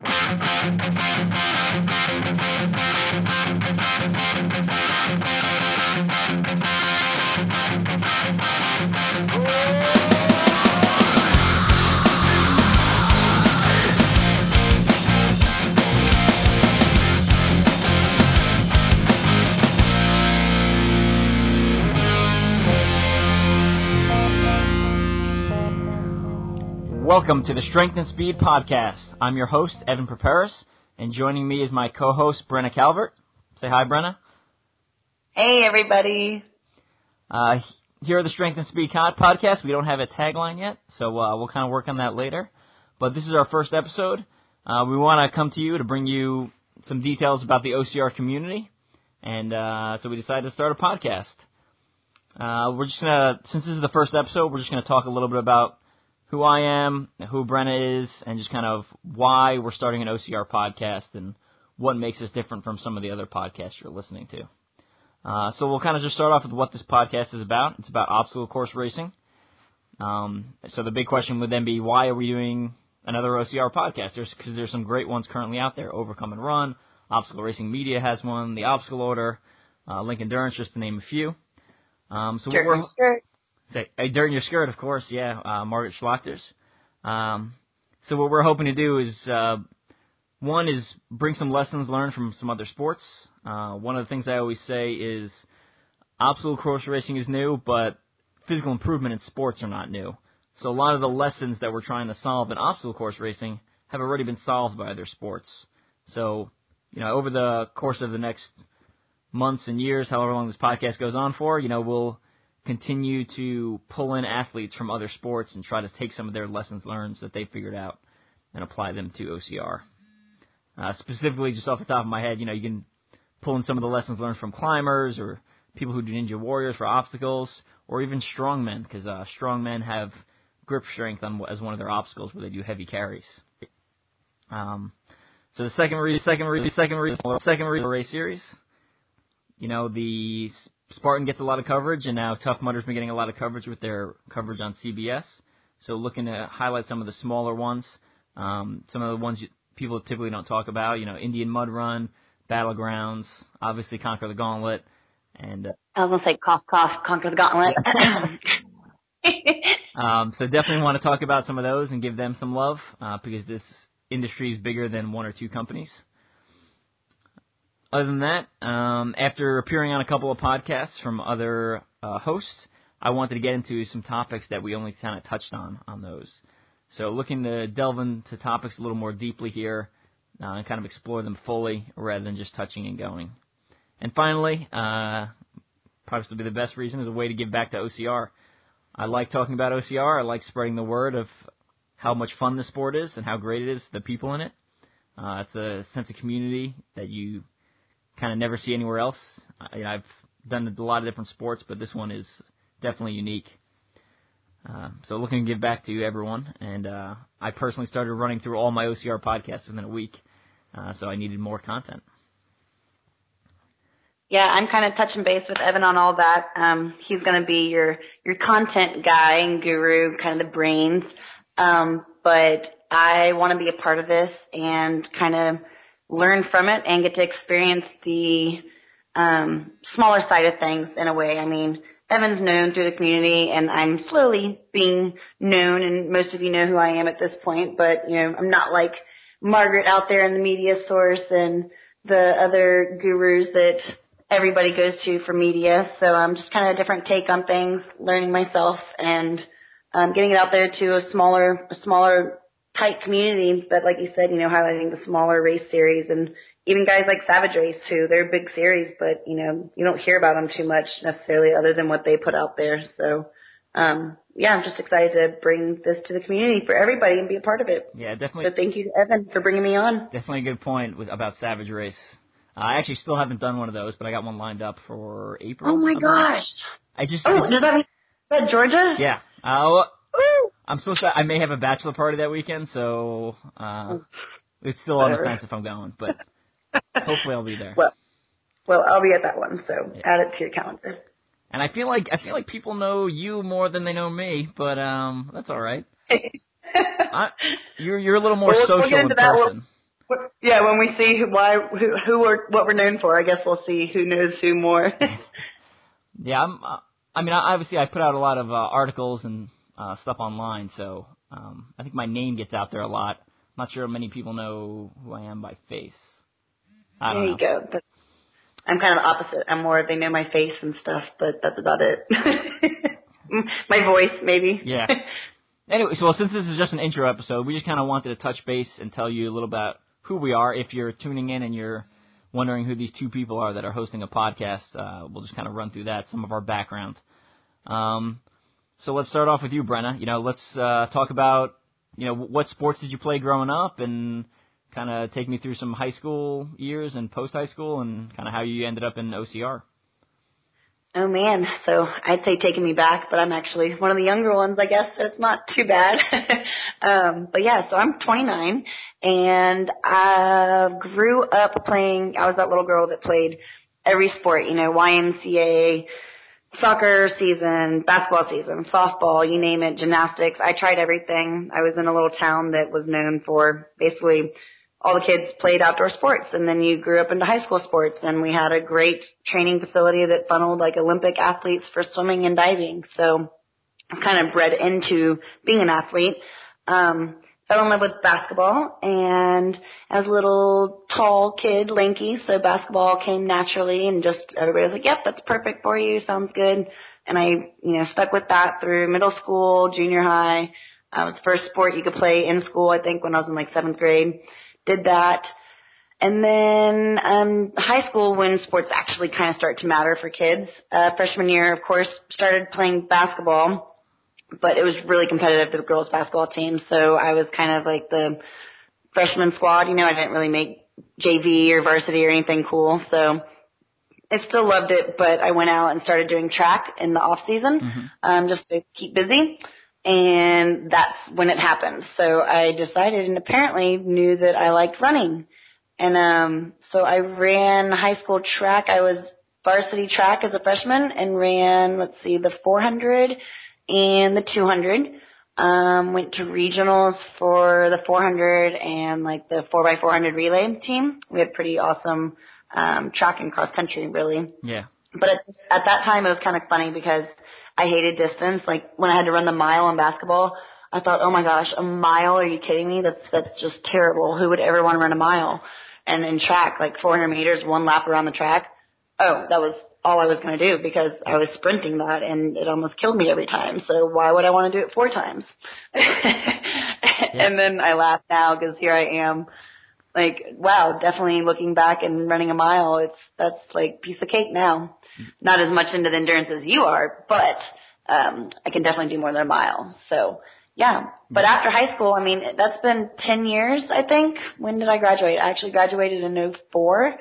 Thank you. Welcome to the Strength and Speed Podcast. I'm your host, Evan Perperis, and joining me is my co-host, Brenna Calvert. Say hi, Brenna. Hey, everybody. Uh, here at the Strength and Speed Podcast, we don't have a tagline yet, so uh, we'll kind of work on that later. But this is our first episode. Uh, we want to come to you to bring you some details about the OCR community, and uh, so we decided to start a podcast. Uh, we're just gonna, since this is the first episode, we're just gonna talk a little bit about who I am, who Brenna is, and just kind of why we're starting an OCR podcast and what makes us different from some of the other podcasts you're listening to. Uh, so we'll kind of just start off with what this podcast is about. It's about obstacle course racing. Um, so the big question would then be, why are we doing another OCR podcast? There's because there's some great ones currently out there. Overcome and Run, Obstacle Racing Media has one, The Obstacle Order, uh, Link Endurance, just to name a few. Um, so what we're Dirt in Your Skirt, of course, yeah, uh, Margaret Schlachters. Um, so what we're hoping to do is, uh, one is bring some lessons learned from some other sports. Uh, one of the things I always say is obstacle course racing is new, but physical improvement in sports are not new. So a lot of the lessons that we're trying to solve in obstacle course racing have already been solved by other sports. So, you know, over the course of the next months and years, however long this podcast goes on for, you know, we'll continue to pull in athletes from other sports and try to take some of their lessons learned that they figured out and apply them to OCR. Uh, specifically, just off the top of my head, you know, you can pull in some of the lessons learned from climbers or people who do ninja warriors for obstacles, or even strongmen, because uh, strongmen have grip strength on, as one of their obstacles where they do heavy carries. Um, so the second reason, second reason, second reason, second reason race series. You know, the Spartan gets a lot of coverage, and now Tough Mudder's been getting a lot of coverage with their coverage on CBS. So looking to highlight some of the smaller ones, um, some of the ones you, people typically don't talk about. You know, Indian Mud Run, Battlegrounds, obviously Conquer the Gauntlet, and uh, I was gonna say cough cough conquer the gauntlet. um, so definitely want to talk about some of those and give them some love uh, because this industry is bigger than one or two companies. Other than that, um, after appearing on a couple of podcasts from other uh, hosts, I wanted to get into some topics that we only kind of touched on on those. So looking to delve into topics a little more deeply here uh, and kind of explore them fully rather than just touching and going. And finally, uh, probably be the best reason is a way to give back to OCR. I like talking about OCR. I like spreading the word of how much fun the sport is and how great it is, the people in it. Uh, it's a sense of community that you kind of never see anywhere else. I, I've done a lot of different sports, but this one is definitely unique. Uh, so looking to give back to everyone, and uh, I personally started running through all my OCR podcasts within a week, uh, so I needed more content. Yeah, I'm kind of touching base with Evan on all that. Um, he's going to be your your content guy and guru, kind of the brains. Um, but I want to be a part of this and kind of learn from it and get to experience the um, smaller side of things in a way. I mean, Evan's known through the community, and I'm slowly being known, and most of you know who I am at this point. But you know, I'm not like Margaret out there in the media source and the other gurus that everybody goes to for media. So I'm just kind of a different take on things, learning myself and um, getting it out there to a smaller, a smaller tight community, but like you said, you know, highlighting the smaller race series and even guys like Savage Race too. They're big series, but you know, you don't hear about them too much necessarily other than what they put out there. So, um, yeah, I'm just excited to bring this to the community for everybody and be a part of it. Yeah, definitely. So thank you, Evan, for bringing me on. Definitely a good point with, about Savage Race. Uh, I actually still haven't done one of those, but I got one lined up for April. Oh my gosh! I just. Oh, I just, does that mean Georgia? Yeah. Uh, I'm supposed to. I may have a bachelor party that weekend, so uh, it's still on the fence if I'm going. But hopefully, I'll be there. Well, well, I'll be at that one, so yeah. add it to your calendar. And I feel like I feel like people know you more than they know me, but um, that's all right. I, you're you're a little more we'll, social we'll in person. Yeah, when we see who, why, who, who we're, what we're known for, I guess we'll see who knows who more. yeah, I'm. Uh, I mean, obviously, I put out a lot of uh, articles and uh, stuff online, so um, I think my name gets out there a lot. I'm not sure how many people know who I am by face. I there you go. But I'm kind of the opposite. I'm more they know my face and stuff, but that's about it. my voice, maybe. Yeah. Anyway, so well, since this is just an intro episode, we just kind of wanted to touch base and tell you a little about who we are. If you're tuning in and you're wondering who these two people are that are hosting a podcast, uh, we'll just kind of run through that, some of our background. Um, so let's start off with you, Brenna. You know, let's uh, talk about you know what sports did you play growing up, and kind of take me through some high school years and post high school, and kind of how you ended up in OCR. Oh man, so I'd say taking me back, but I'm actually one of the younger ones, I guess. So it's not too bad. um, but yeah, so I'm 29 and I grew up playing, I was that little girl that played every sport, you know, YMCA, soccer season, basketball season, softball, you name it, gymnastics. I tried everything. I was in a little town that was known for basically all the kids played outdoor sports and then you grew up into high school sports and we had a great training facility that funneled like Olympic athletes for swimming and diving. So I was kind of bred into being an athlete. Um, fell in love with basketball and as a little tall kid, lanky, so basketball came naturally and just everybody was like, yep, that's perfect for you. Sounds good. And I, you know, stuck with that through middle school, junior high. Uh, it was the first sport you could play in school, I think, when I was in like seventh grade did that. And then um, high school, when sports actually kind of start to matter for kids. Uh, freshman year, of course, started playing basketball, but it was really competitive, the girls' basketball team. So I was kind of like the freshman squad. You know, I didn't really make JV or varsity or anything cool. So I still loved it, but I went out and started doing track in the off season mm-hmm. um, just to keep busy and that's when it happened. So I decided and apparently knew that I liked running. And um so I ran high school track. I was varsity track as a freshman and ran, let's see, the 400 and the 200. Um went to regionals for the 400 and like the 4x400 relay team. We had pretty awesome um track and cross country really. Yeah. But at, at that time it was kind of funny because I hated distance. Like when I had to run the mile in basketball, I thought, oh my gosh, a mile? Are you kidding me? That's that's just terrible. Who would ever want to run a mile? And in track, like 400 meters, one lap around the track. Oh, that was all I was going to do because I was sprinting that and it almost killed me every time. So why would I want to do it four times? yeah. And then I laugh now because here I am like wow, definitely looking back and running a mile, it's that's like piece of cake now. Not as much into the endurance as you are, but um I can definitely do more than a mile. So yeah. But after high school, I mean, that's been 10 years, I think. When did I graduate? I actually graduated in 04.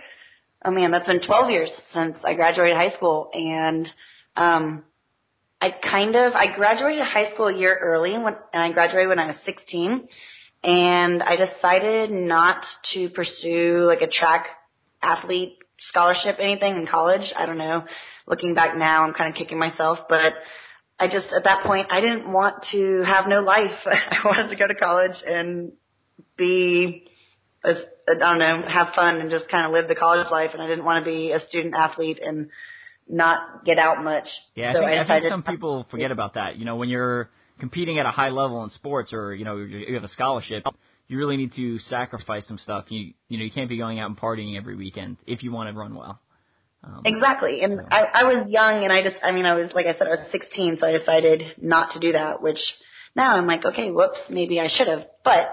Oh man, that's been 12 years since I graduated high school. And, um, I kind of, I graduated high school a year early when, and I graduated when I was 16 and I decided not to pursue like a track athlete scholarship, anything in college. I don't know. Looking back now, I'm kind of kicking myself, but I just, at that point, I didn't want to have no life. I wanted to go to college and be, a, I don't know, have fun and just kind of live the college life. And I didn't want to be a student athlete and not get out much. Yeah, I, so think, I, I think some people forget about that. You know, when you're, competing at a high level in sports or you know you have a scholarship, you really need to sacrifice some stuff. You you know you can't be going out and partying every weekend if you want to run well. Um, exactly, and so. I I was young and I just I mean I was like I said I was 16, so I decided not to do that. Which now I'm like okay, whoops, maybe I should have, but.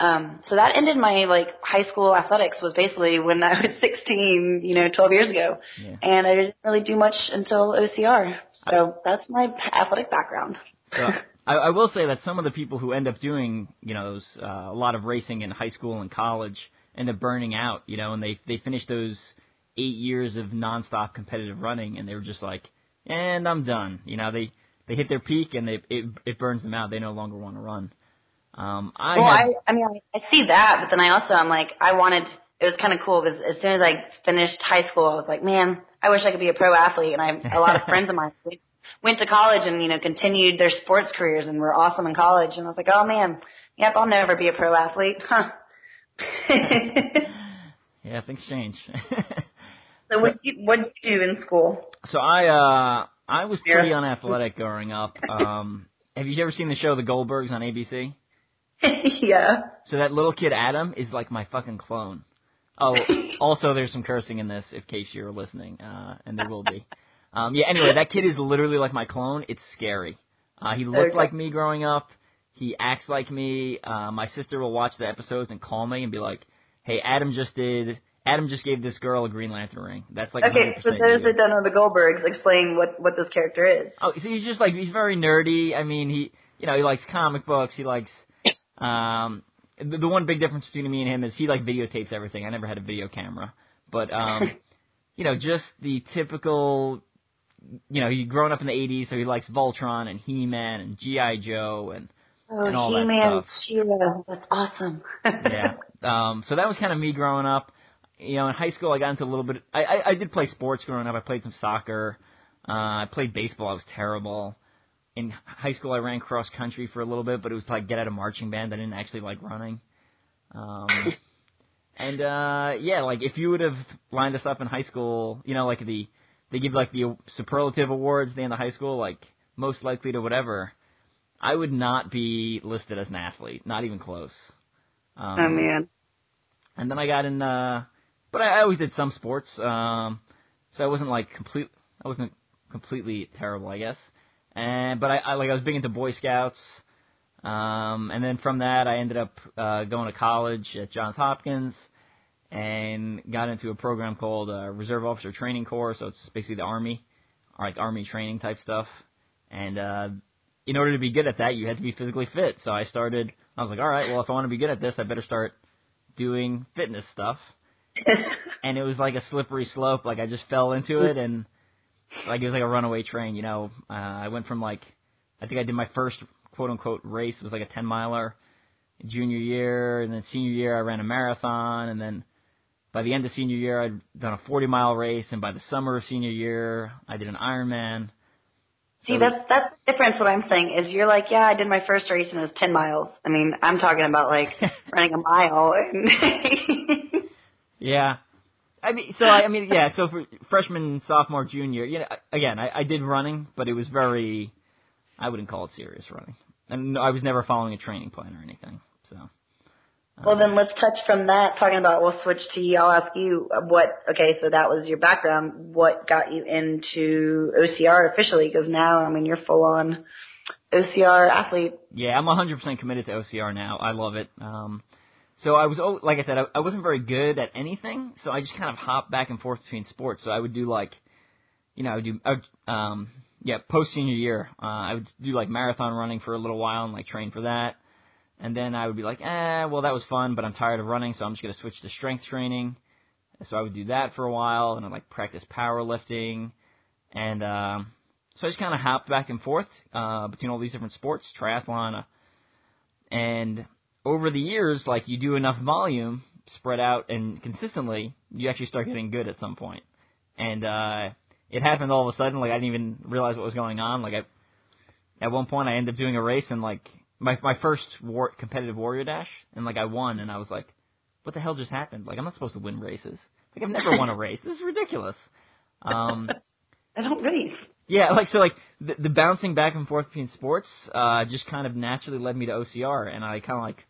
Um, so that ended my like high school athletics was basically when I was 16, you know, 12 years ago, yeah. and I didn't really do much until OCR. So I, that's my athletic background. So I, I will say that some of the people who end up doing, you know, those, uh, a lot of racing in high school and college end up burning out, you know, and they they finish those eight years of nonstop competitive running, and they were just like, and I'm done. You know, they they hit their peak and they it it burns them out. They no longer want to run. Um, I well, had, I I mean I see that, but then I also I'm like I wanted. It was kind of cool because as soon as I finished high school, I was like, man, I wish I could be a pro athlete. And I have a lot of friends of mine went to college and you know continued their sports careers and were awesome in college. And I was like, oh man, yep, I'll never be a pro athlete. Huh. yeah, things change. so what you what did you do in school? So I uh I was pretty unathletic growing up. Um have you ever seen the show The Goldbergs on ABC? yeah. So that little kid Adam is like my fucking clone. Oh, also there's some cursing in this, in case you're listening, uh, and there will be. Um, yeah. Anyway, that kid is literally like my clone. It's scary. Uh, he looked Okay. like me growing up. He acts like me. Uh, my sister will watch the episodes and call me and be like, "Hey, Adam just did. Adam just gave this girl a Green Lantern ring. That's like Okay, 100% so those you." that don't know the Goldbergs, explain what what this character is. Oh, so he's just like he's very nerdy. I mean, he you know he likes comic books. He likes um the, the one big difference between me and him is he like videotapes everything. I never had a video camera, but um you know just the typical you know he grown up in the 80s, so he likes Voltron and He-Man and GI Joe and Oh, and all that He-Man, stuff. She-Ra, that's awesome. yeah. Um, so that was kind of me growing up. You know, in high school, I got into a little bit. I, I, I did play sports growing up. I played some soccer. Uh, I played baseball. I was terrible. In high school, I ran cross country for a little bit, but it was to, like get out of marching band. I didn't actually like running. Um, and uh, yeah, like if you would have lined us up in high school, you know, like the they give like the superlative awards at the end of high school, like most likely to whatever. I would not be listed as an athlete, not even close. Um, oh man. and then I got in, uh, but I, I always did some sports, um, so I wasn't like complete, I wasn't completely terrible, I guess. And but I, I like I was big into Boy Scouts, um, and then from that I ended up uh, going to college at Johns Hopkins, and got into a program called uh, Reserve Officer Training Corps. So it's basically the Army, or like Army training type stuff. And uh, in order to be good at that, you had to be physically fit. So I started. I was like, all right, well, if I want to be good at this, I better start doing fitness stuff. and it was like a slippery slope. Like I just fell into it, and like it was like a runaway train. You know, uh, I went from like I think I did my first quote unquote race was like a ten miler junior year, and then senior year I ran a marathon, and then by the end of senior year I'd done a forty mile race, and by the summer of senior year I did an Ironman. See, So- that's that's the difference. What I'm saying is, you're like, yeah, I did my first race and it was 10 miles. I mean, I'm talking about like running a mile. And Yeah. I mean, so I, I mean, yeah. So for freshman, sophomore, junior, you know, again, I, I did running, but it was very, I wouldn't call it serious running, and I was never following a training plan or anything. So. well, then let's touch from that. Talking about, we'll switch to you. I'll ask you what. Okay, so that was your background. What got you into OCR officially? Because now, I mean, you're full on OCR athlete. Yeah, I'm 100% committed to OCR now. I love it. Um, so I was, like I said, I, wasn't very good at anything, so I just kind of hopped back and forth between sports. So I would do like, you know, I would do, I would, um, yeah, post senior year, uh, I would do like marathon running for a little while and like train for that. And then I would be like, eh, well that was fun, but I'm tired of running, so I'm just gonna switch to strength training. So I would do that for a while, and I'd like practice powerlifting, and um, so I just kind of hopped back and forth uh, between all these different sports, triathlon, uh, and over the years, like you do enough volume spread out and consistently, you actually start getting good at some point. And uh, it happened all of a sudden. Like I didn't even realize what was going on. Like I, at one point, I ended up doing a race and like my my first war, competitive warrior dash, and like I won, and I was like, what the hell just happened? Like I'm not supposed to win races. Like I've never won a race. This is ridiculous. Um, I don't race. yeah, like so, like the, the bouncing back and forth between sports uh, just kind of naturally led me to OCR, and I kind of like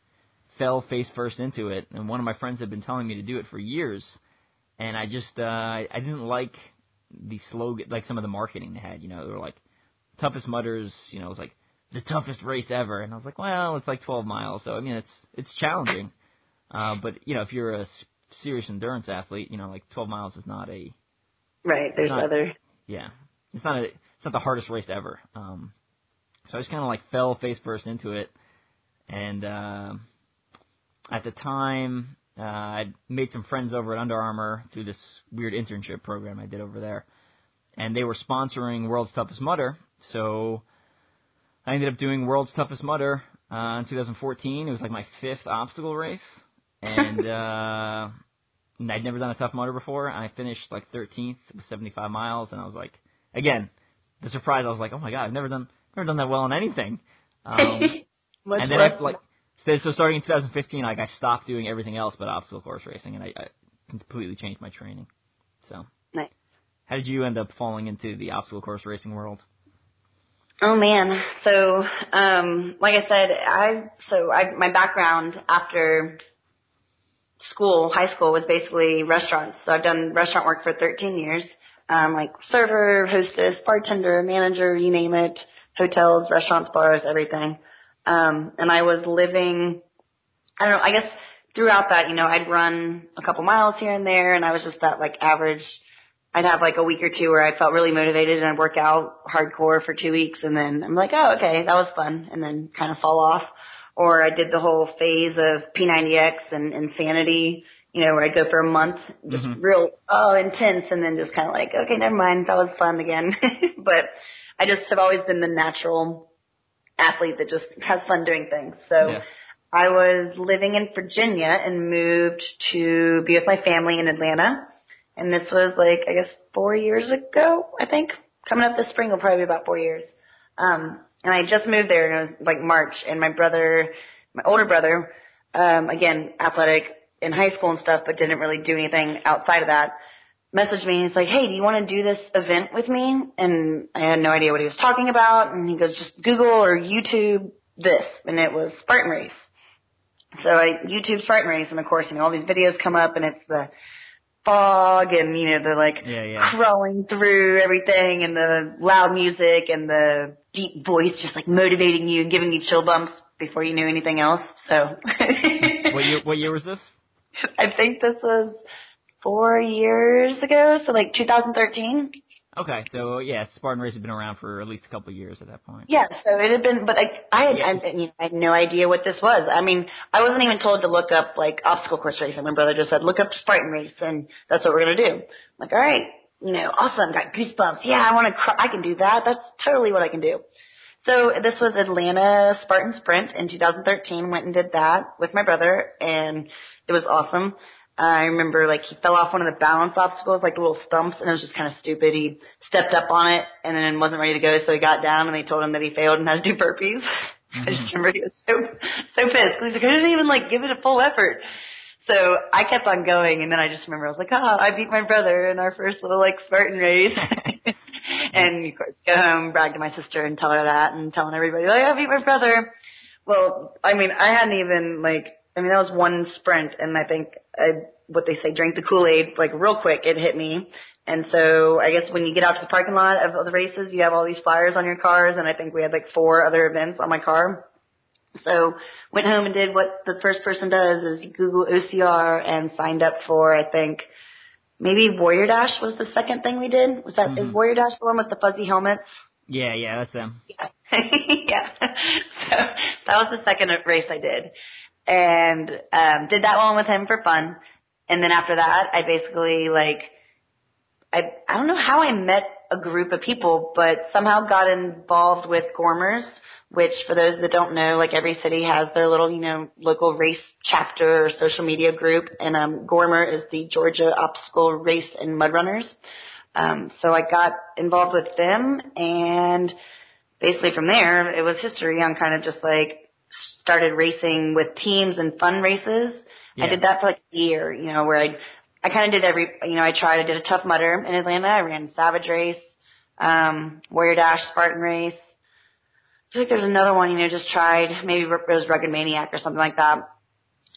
fell face first into it. And one of my friends had been telling me to do it for years, and I just uh, I didn't like the slogan, like some of the marketing they had. You know, they were like toughest mudders. You know, it was like the toughest race ever, and I was like, well, it's like 12 miles, so I mean, it's it's challenging. Uh, but you know, if you're a serious endurance athlete, you know, like 12 miles is not a Right. There's Not- other. yeah, it's not a, it's not the hardest race ever. Um, so I just kind of like fell face first into it, and um at the time uh, I'd made some friends over at Under Armour through this weird internship program I did over there, and they were sponsoring World's Toughest Mudder. So I ended up doing World's Toughest Mudder uh, in 2014. It was like my fifth obstacle race, and uh, I'd never done a tough mudder before. And I finished like 13th with 75 miles, and I was like, again, the surprise. I was like, oh my god, I've never done never done that well in anything. Um, and then after like So, so starting in 2015, like I stopped doing everything else but obstacle course racing, and I, I completely changed my training. So, Nice. how did you end up falling into the obstacle course racing world? Oh man. So, um, like I said, I so I my background after school, high school was basically restaurants. So I've done restaurant work for 13 years. Um, like server, hostess, bartender, manager, you name it, hotels, restaurants, bars, everything. Um, and I was living, I don't know, I guess throughout that, you know, I'd run a couple miles here and there and I was just that like average I'd have like a week or two where I felt really motivated and I'd work out hardcore for two weeks and then I'm like, oh, okay, that was fun and then kind of fall off. Or I did the whole phase of P90X and Insanity, you know, where I'd go for a month, just Mhm. real, oh, intense and then just kind of like, okay, never mind, that was fun again. but I just have always been the natural athlete that just has fun doing things. So Yeah. I was living in Virginia and moved to be with my family in Atlanta. And this was like, I guess four years ago, I think. Coming up this spring will probably be about four years. Um, and I just moved there and it was like March and my brother, my older brother, um, again, athletic in high school and stuff, but didn't really do anything outside of that, messaged me and he's like, Hey, do you want to do this event with me? And I had no idea what he was talking about. And he goes, just Google or YouTube this. And it was Spartan Race. So I YouTube Spartan Race and of course, you know, all these videos come up and it's the fog and, you know, the like Yeah, yeah. crawling through everything and the loud music and the deep voice just like motivating you and giving you chill bumps before you knew anything else. So What year? What year was this? I think this was four years ago, so like 2013. Okay, so yeah, Spartan Race had been around for at least a couple of years at that point. Yeah, so it had been, but I, I had, Yes. I, you know, I had no idea what this was. I mean, I wasn't even told to look up like obstacle course racing. My brother just said, look up Spartan race, and that's what we're gonna do. I'm like, all right, you know, awesome, got goosebumps. Yeah, I want to, cr- I can do that. That's totally what I can do. So this was Atlanta Spartan Sprint in 2013. Went and did that with my brother, and it was awesome. I remember like he fell off one of the balance obstacles, like the little stumps, and it was just kind of stupid. He stepped up on it and then wasn't ready to go, so he got down and they told him that he failed and had to do burpees. I just remember he was so so pissed. He's like, I didn't even like give it a full effort. So I kept on going, and then I just remember I was like, ah, I beat my brother in our first little like Spartan race. and of course, go home, brag to my sister, and tell her that, and telling everybody like, I beat my brother. Well, I mean, I hadn't even like, I mean, that was one sprint, and I think I, what they say, drank the Kool Aid like real quick. It hit me, and so I guess when you get out to the parking lot of the races, you have all these flyers on your cars, and I think we had like four other events on my car. So went home and did what the first person does is Google OCR and signed up for I think maybe Warrior Dash was the second thing we did. Was that is Mhm. Warrior Dash the one with the fuzzy helmets? Yeah, yeah, that's them. Yeah. yeah. So that was the second race I did. And um did that one with him for fun. And then after that I basically like I I don't know how I met a group of people, but somehow got involved with Gormers, which for those that don't know, like every city has their little, you know, local race chapter or social media group, and um, Gormer is the Georgia Obstacle Race and Mud Runners. Um, so I got involved with them, and basically from there, it was history on kind of just like started racing with teams and fun races. Yeah. I did that for like a year, you know, where I I kind of did every, you know, I tried, I did a Tough Mudder in Atlanta. I ran Savage Race, um, Warrior Dash, Spartan Race. I feel like there's another one, you know, just tried. Maybe it was Rugged Maniac or something like that.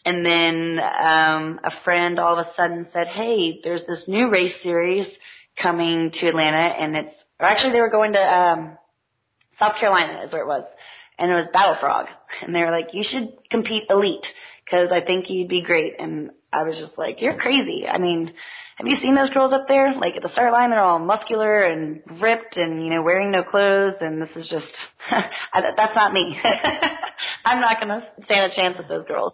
And then um, a friend all of a sudden said, "Hey, there's this new race series coming to Atlanta, and it's or actually they were going to um, South Carolina, is where it was, and it was Battle Frog, and they were like, you should compete elite because I think you'd be great." And I was just like, "You're crazy! I mean, have you seen those girls up there? Like at the start line, they're all muscular and ripped, and you know, wearing no clothes, and this is just I, that's not me. I'm not gonna stand a chance with those girls."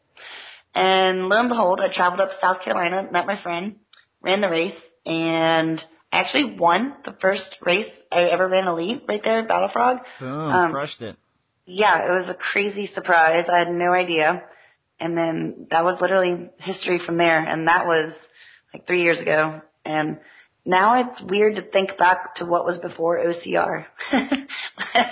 And lo and behold, I traveled up to South Carolina, met my friend, ran the race, and I actually won the first race I ever ran elite right there at Battle Frog. Boom, Um, crushed it. Yeah, it was a crazy surprise. I had no idea. And then that was literally history from there. And that was like three years ago. And now it's weird to think back to what was before OCR.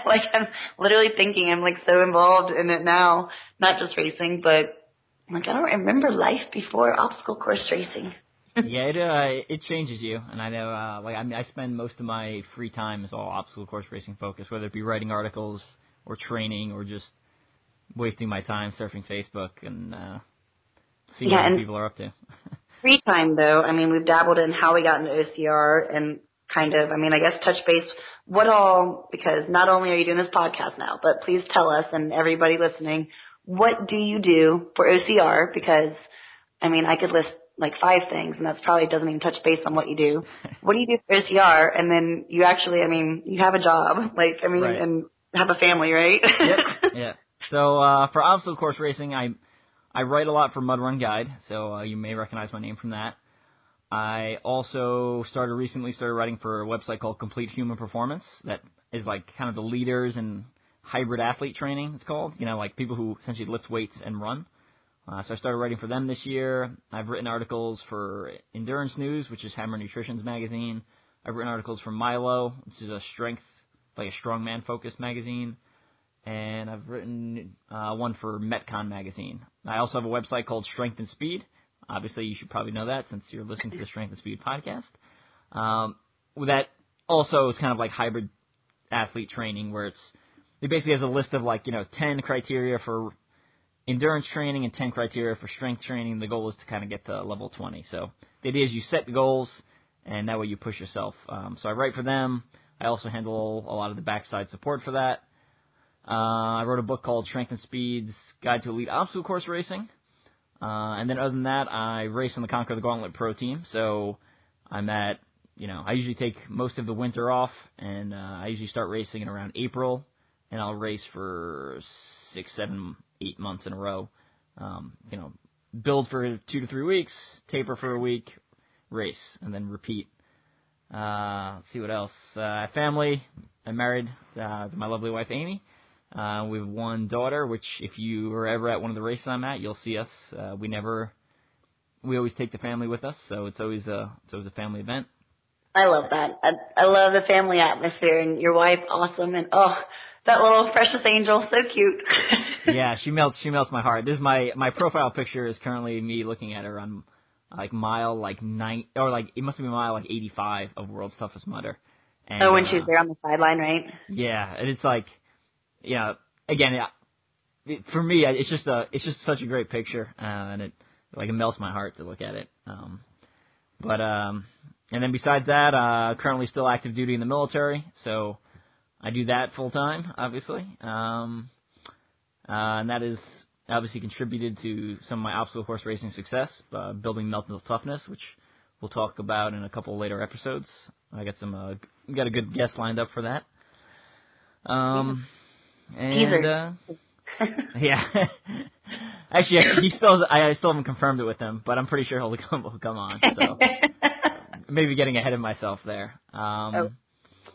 like I'm literally thinking I'm like so involved in it now not just racing, but like I don't remember life before obstacle course racing. yeah, it uh, it changes you, and I know uh, like I mean I spend most of my free time is all obstacle course racing focused, whether it be writing articles or training or just wasting my time surfing Facebook and uh, seeing Yeah, what people are up to. Free time though, I mean, we've dabbled in how we got into OCR and kind of, I mean, I guess touch base. What all? Because not only are you doing this podcast now, but please tell us and everybody listening, what do you do for OCR? Because I mean, I could list like five things, and that's probably doesn't even touch base on what you do. what do you do for OCR? And then you actually, I mean, you have a job, like I mean, Right. and have a family, right? yep. Yeah. So uh, for obstacle course racing, I I write a lot for Mud Run Guide, so uh, you may recognize my name from that. I also started recently started writing for a website called Complete Human Performance that is like kind of the leaders in hybrid athlete training. It's called you know like people who essentially lift weights and run. Uh, so I started writing for them this year. I've written articles for Endurance News, which is Hammer Nutrition's magazine. I've written articles for Milo, which is a strength, like a strongman focused magazine. And I've written uh, one for Metcon magazine. I also have a website called Strength and Speed. Obviously, you should probably know that since you're listening to the Strength and Speed podcast. Um, that also is kind of like hybrid athlete training, where it's it basically has a list of like you know ten criteria for endurance training and 10 criteria for strength training. The goal is to kind of get to level 20. So the idea is you set the goals, and that way you push yourself. Um, so I write for them. I also handle a lot of the backside support for that. Uh, I wrote a book called Strength and Speed's Guide to Elite Obstacle Course Racing. Uh, and then other than that, I race on the Conquer the Gauntlet Pro team. So I'm at, you know, I usually take most of the winter off, and uh, I usually start racing in around April, and I'll race for six, seven, eight months in a row. Um, you know, build for two to three weeks, taper for a week, race, and then repeat. Uh, let's see what else. Uh, family. I'm married uh, to my lovely wife Amy. Uh, we have one daughter, which if you are ever at one of the races I'm at, you'll see us. Uh, we never, we always take the family with us, so it's always a, it's always a family event. I love that. I, I love the family atmosphere, and your wife, awesome, and oh, that little precious angel, so cute. yeah, she melts, she melts my heart. This is my my profile picture is currently me looking at her on like mile like nine or like it must be mile like 85 of World's Toughest Mudder. And, oh, when uh, she's there on the sideline, right? Yeah, and it's like, you know, again, it, it, for me, it's just a, it's just such a great picture, uh, and it like it melts my heart to look at it. Um, but um, and then besides that, uh, currently still active duty in the military, so I do that full time, obviously. Um, uh, and that is obviously contributed to some of my obstacle horse racing success, uh, building mental toughness, which we'll talk about in a couple later episodes. I got some, uh, we got a good guest lined up for that. Um, and, uh, yeah. Actually, I- he still, I I still haven't confirmed it with him, but I'm pretty sure he'll come, he'll come on. So maybe getting ahead of myself there. Um, Oh.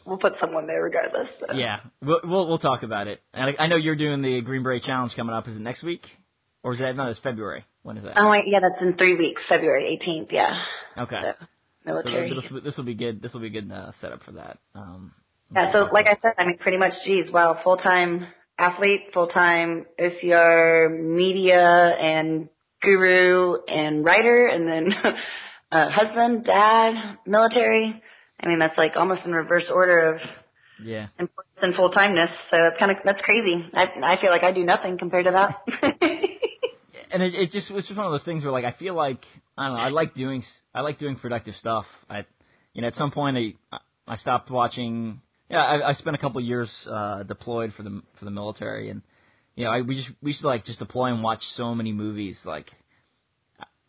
We'll put someone there regardless. So. yeah, we'll, we'll we'll talk about it. And I, I know you're doing the Green Beret Challenge coming up. Is it next week, or is that no? It's February. When is that? Oh wait, yeah, that's in three weeks, February 18th. Yeah. okay. So, So military. this, will- this will be good. This will be good uh, setup for that. Um, Yeah, so like I said, I mean, pretty much, geez, wow, full time athlete, full time OCR media and guru and writer, and then uh, husband, dad, military. I mean, that's like almost in reverse order of yeah. importance and full timeness. So it's kind of that's crazy. I I feel like I do nothing compared to that. and it, it just it's just one of those things where like I feel like I don't know I like doing I like doing productive stuff. I you know at some point I I stopped watching. Yeah, I, I spent a couple of years uh, deployed for the for the military, and you know I we just we used to like just deploy and watch so many movies. Like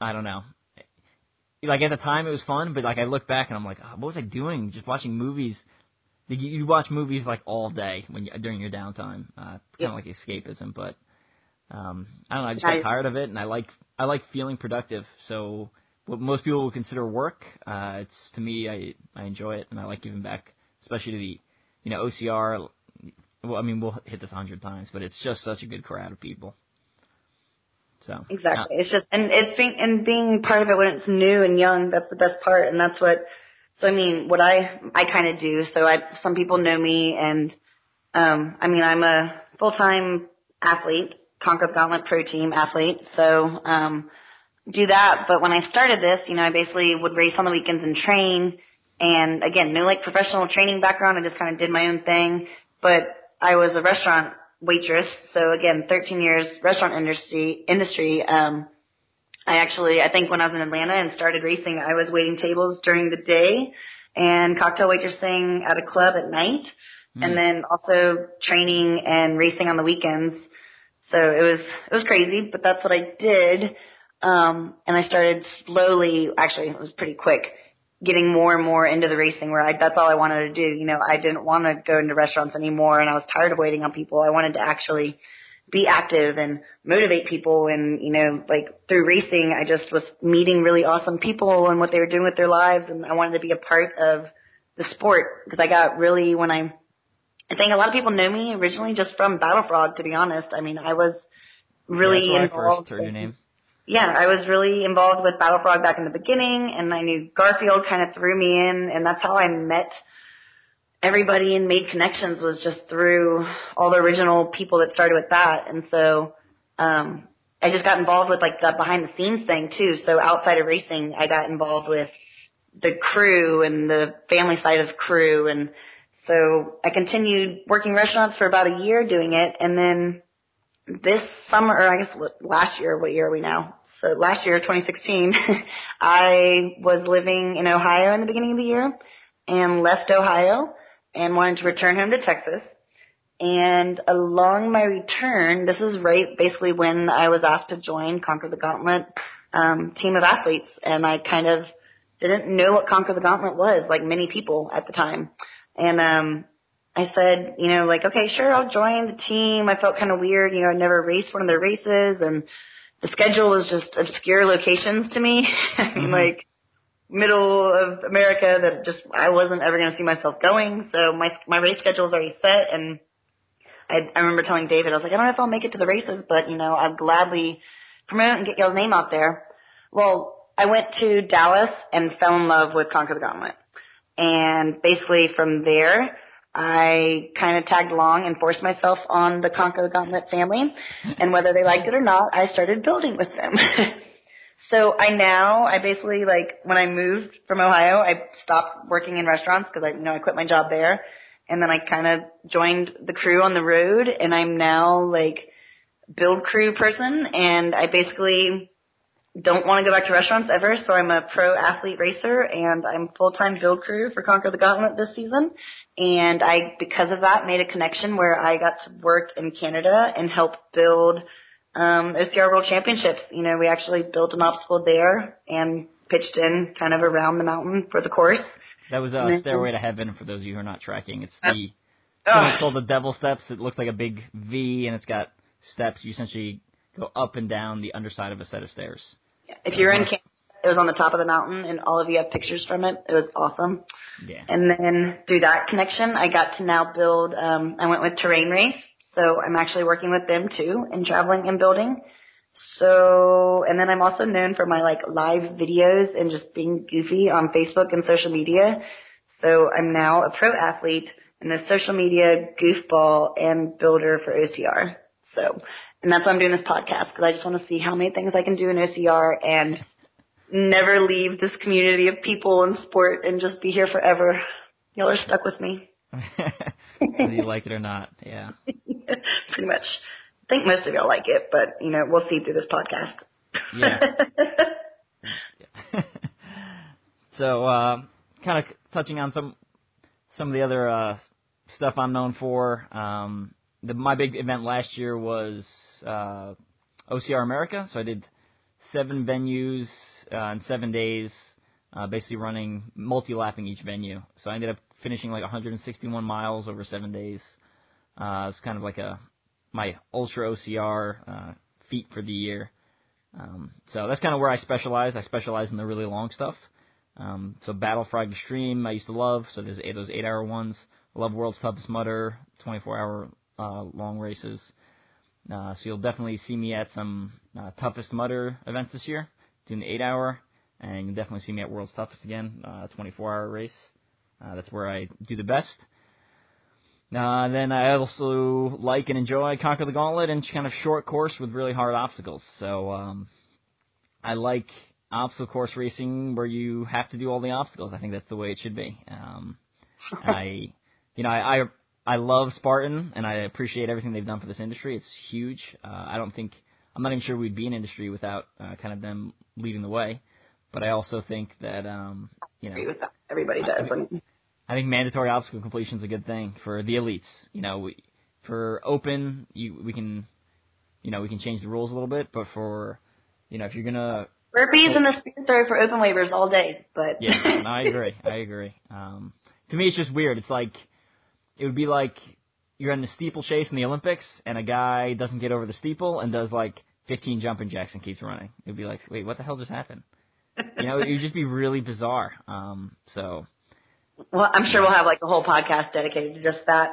I, I don't know. Like at the time it was fun, but like I look back and I'm like, oh, what was I doing? Just watching movies. Like, You you watch movies like all day when you, during your downtime, uh, kind of like escapism. But um, I don't know. I just I- got tired of it, and I like I like feeling productive. So what most people would consider work, uh, it's to me I I enjoy it, and I like giving back, especially to the you know OCR. Well, I mean we'll hit this a hundred times, but it's just such a good crowd of people. So Exactly. It's just and it's being and being part of it when it's new and young. That's the best part, and that's what. So I mean, what I I kind of do. So I some people know me, and um, I mean I'm a full time athlete, Conquer Gauntlet Pro Team athlete. So, um, do that. But when I started this, you know, I basically would race on the weekends and train. And again, no like professional training background. I just kind of did my own thing. But I was a restaurant waitress. So again, 13 years restaurant industry, industry. Um, I actually, I think when I was in Atlanta and started racing, I was waiting tables during the day and cocktail waitressing at a club at night. Mm. And then also training and racing on the weekends. So it was, it was crazy, but that's what I did. Um, and I started slowly, actually it was pretty quick, getting more and more into the racing where I, that's all I wanted to do. You know, I didn't want to go into restaurants anymore and I was tired of waiting on people. I wanted to actually be active and motivate people and, you know, like through racing, I just was meeting really awesome people and what they were doing with their lives and I wanted to be a part of the sport because I got really, when I, I think a lot of people know me originally just from Battle Frog, to be honest. I mean, I was really yeah, that's involved. I first heard your name yeah, I was really involved with Battle Frog back in the beginning, and I knew Garfield kind of threw me in, and that's how I met everybody and made connections was just through all the original people that started with that. And so, um, I just got involved with like the behind the scenes thing too. So outside of racing, I got involved with the crew and the family side of crew. And so I continued working restaurants for about a year doing it. And then this summer, or I guess last year, what year are we now? So last year, 2016, I was living in Ohio in the beginning of the year and left Ohio and wanted to return home to Texas. And along my return, this is right basically when I was asked to join Conquer the Gauntlet um, team of athletes, and I kind of didn't know what Conquer the Gauntlet was, like many people at the time. And um, I said, you know, like, okay, sure, I'll join the team. I felt kind of weird, you know, I'd never raced one of their races and the schedule was just obscure locations to me. I mean, mm-hmm. like middle of America that just I wasn't ever going to see myself going. So my my race schedule was already set, and I I remember telling David, I was like, I don't know if I'll make it to the races, but you know, I'd gladly promote and get y'all's name out there. Well, I went to Dallas and fell in love with Conquer the Gauntlet, and basically from there I kind of tagged along and forced myself on the Conquer the Gauntlet family. And whether they liked it or not, I started building with them. so I now, I basically like, when I moved from Ohio, I stopped working in restaurants because I, you know, I quit my job there. And then I kind of joined the crew on the road and I'm now like build crew person and I basically don't want to go back to restaurants ever, so I'm a pro athlete racer and I'm full time build crew for Conquer the Gauntlet this season. And I, because of that, made a connection where I got to work in Canada and help build um, OCR World Championships. You know, we actually built an obstacle there and pitched in kind of around the mountain for the course. That was uh, Stairway to Heaven for those of you who are not tracking. It's the uh, it's called the Devil Steps. It looks like a big V and it's got steps. You essentially go up and down the underside of a set of stairs. If you're in Canada, it was on the top of the mountain, and all of you have pictures from it. It was awesome. Yeah. And then through that connection, I got to now build. Um, I went with Terrain Race, so I'm actually working with them too in traveling and building. So, and then I'm also known for my like live videos and just being goofy on Facebook and social media. So I'm now a pro athlete and a social media goofball and builder for OCR. So, and that's why I'm doing this podcast because I just want to see how many things I can do in OCR and never leave this community of people and sport and just be here forever. Y'all are stuck with me. Whether you like it or not, yeah. Pretty much. I think most of y'all like it, but you know, we'll see through this podcast. yeah. so, uh, kind of touching on some some of the other uh, stuff I'm known for. Um, the, my big event last year was uh, OCR America, so I did seven venues uh, in seven days, uh, basically running multi-lapping each venue. So I ended up finishing like 161 miles over seven days. Uh, it's kind of like a my ultra OCR uh, feat for the year. Um, so that's kind of where I specialize. I specialize in the really long stuff. Um, so Battle Frog Extreme I used to love. So there's eight, those eight-hour ones. I love World's Toughest Mudder, 24-hour uh, long races. Uh, so you'll definitely see me at some uh, toughest mudder events this year doing the eight hour, and you'll definitely see me at World's Toughest again, uh, 24 hour race. Uh, that's where I do the best. Uh, then I also like and enjoy Conquer the Gauntlet and kind of short course with really hard obstacles. So um, I like obstacle course racing where you have to do all the obstacles. I think that's the way it should be. Um, I, you know, I, I I love Spartan and I appreciate everything they've done for this industry. It's huge. Uh, I don't think I'm not even sure we'd be an industry without uh, kind of them leading the way. But I also think that um, you know, agree with that. Everybody does. I, mean, I think mandatory obstacle completion is a good thing for the elites. You know, we, for open, you we can, you know, we can change the rules a little bit. But for, you know, if you're gonna burpees and the spear throw for open waivers all day. But yeah, no, I agree. I agree. Um, to me, it's just weird. It's like it would be like you're in the steeplechase in the Olympics, and a guy doesn't get over the steeple and does like 15 jumping jacks and keeps running. It'd be like, wait, what the hell just happened? You know, it would just be really bizarre. Um, so. Well, I'm sure we'll have like a whole podcast dedicated to just that.